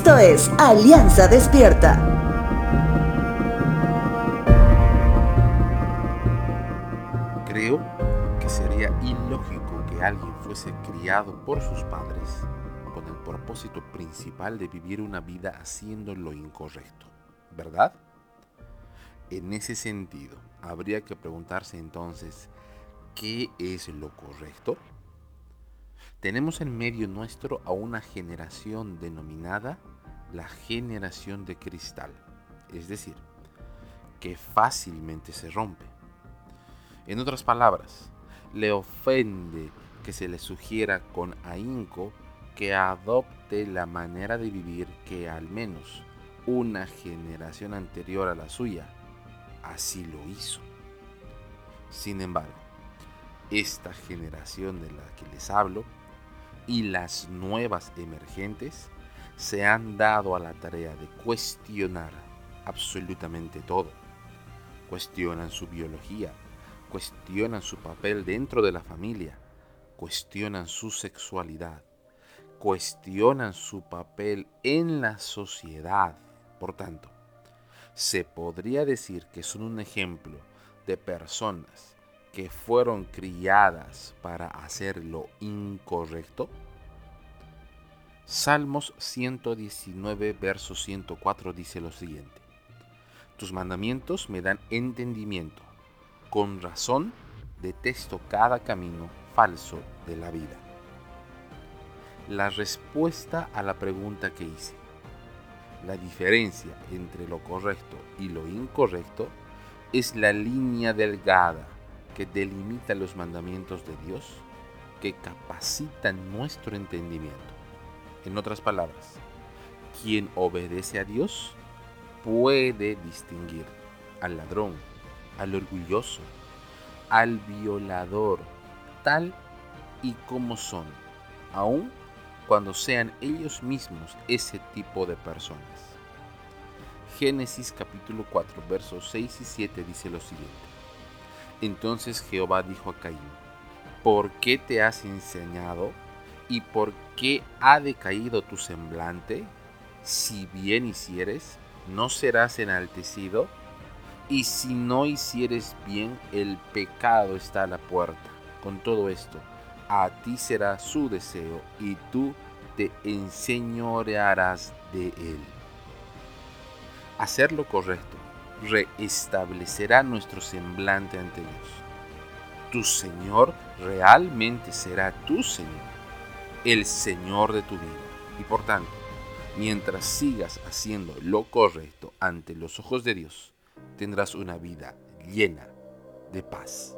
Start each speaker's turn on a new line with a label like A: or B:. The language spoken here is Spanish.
A: Esto es Alianza Despierta.
B: Creo que sería ilógico que alguien fuese criado por sus padres con el propósito principal de vivir una vida haciendo lo incorrecto, ¿verdad? En ese sentido, habría que preguntarse entonces, ¿qué es lo correcto? Tenemos en medio nuestro a una generación denominada la generación de cristal, es decir, que fácilmente se rompe. En otras palabras, le ofende que se le sugiera con ahínco que adopte la manera de vivir que al menos una generación anterior a la suya así lo hizo. Sin embargo, esta generación de la que les hablo y las nuevas emergentes se han dado a la tarea de cuestionar absolutamente todo. Cuestionan su biología, cuestionan su papel dentro de la familia, cuestionan su sexualidad, cuestionan su papel en la sociedad. Por tanto, se podría decir que son un ejemplo de personas que fueron criadas para hacer lo incorrecto? Salmos 119, verso 104 dice lo siguiente. Tus mandamientos me dan entendimiento. Con razón detesto cada camino falso de la vida. La respuesta a la pregunta que hice. La diferencia entre lo correcto y lo incorrecto es la línea delgada que delimita los mandamientos de Dios, que capacitan nuestro entendimiento. En otras palabras, quien obedece a Dios puede distinguir al ladrón, al orgulloso, al violador, tal y como son, aun cuando sean ellos mismos ese tipo de personas. Génesis capítulo 4 versos 6 y 7 dice lo siguiente. Entonces Jehová dijo a Caín, ¿por qué te has enseñado y por qué ha decaído tu semblante? Si bien hicieres, ¿no serás enaltecido? Y si no hicieres bien, el pecado está a la puerta. Con todo esto, a ti será su deseo y tú te enseñorearás de él. Hacer lo correcto reestablecerá nuestro semblante ante Dios. Tu Señor realmente será tu Señor, el Señor de tu vida. Y por tanto, mientras sigas haciendo lo correcto ante los ojos de Dios, tendrás una vida llena de paz.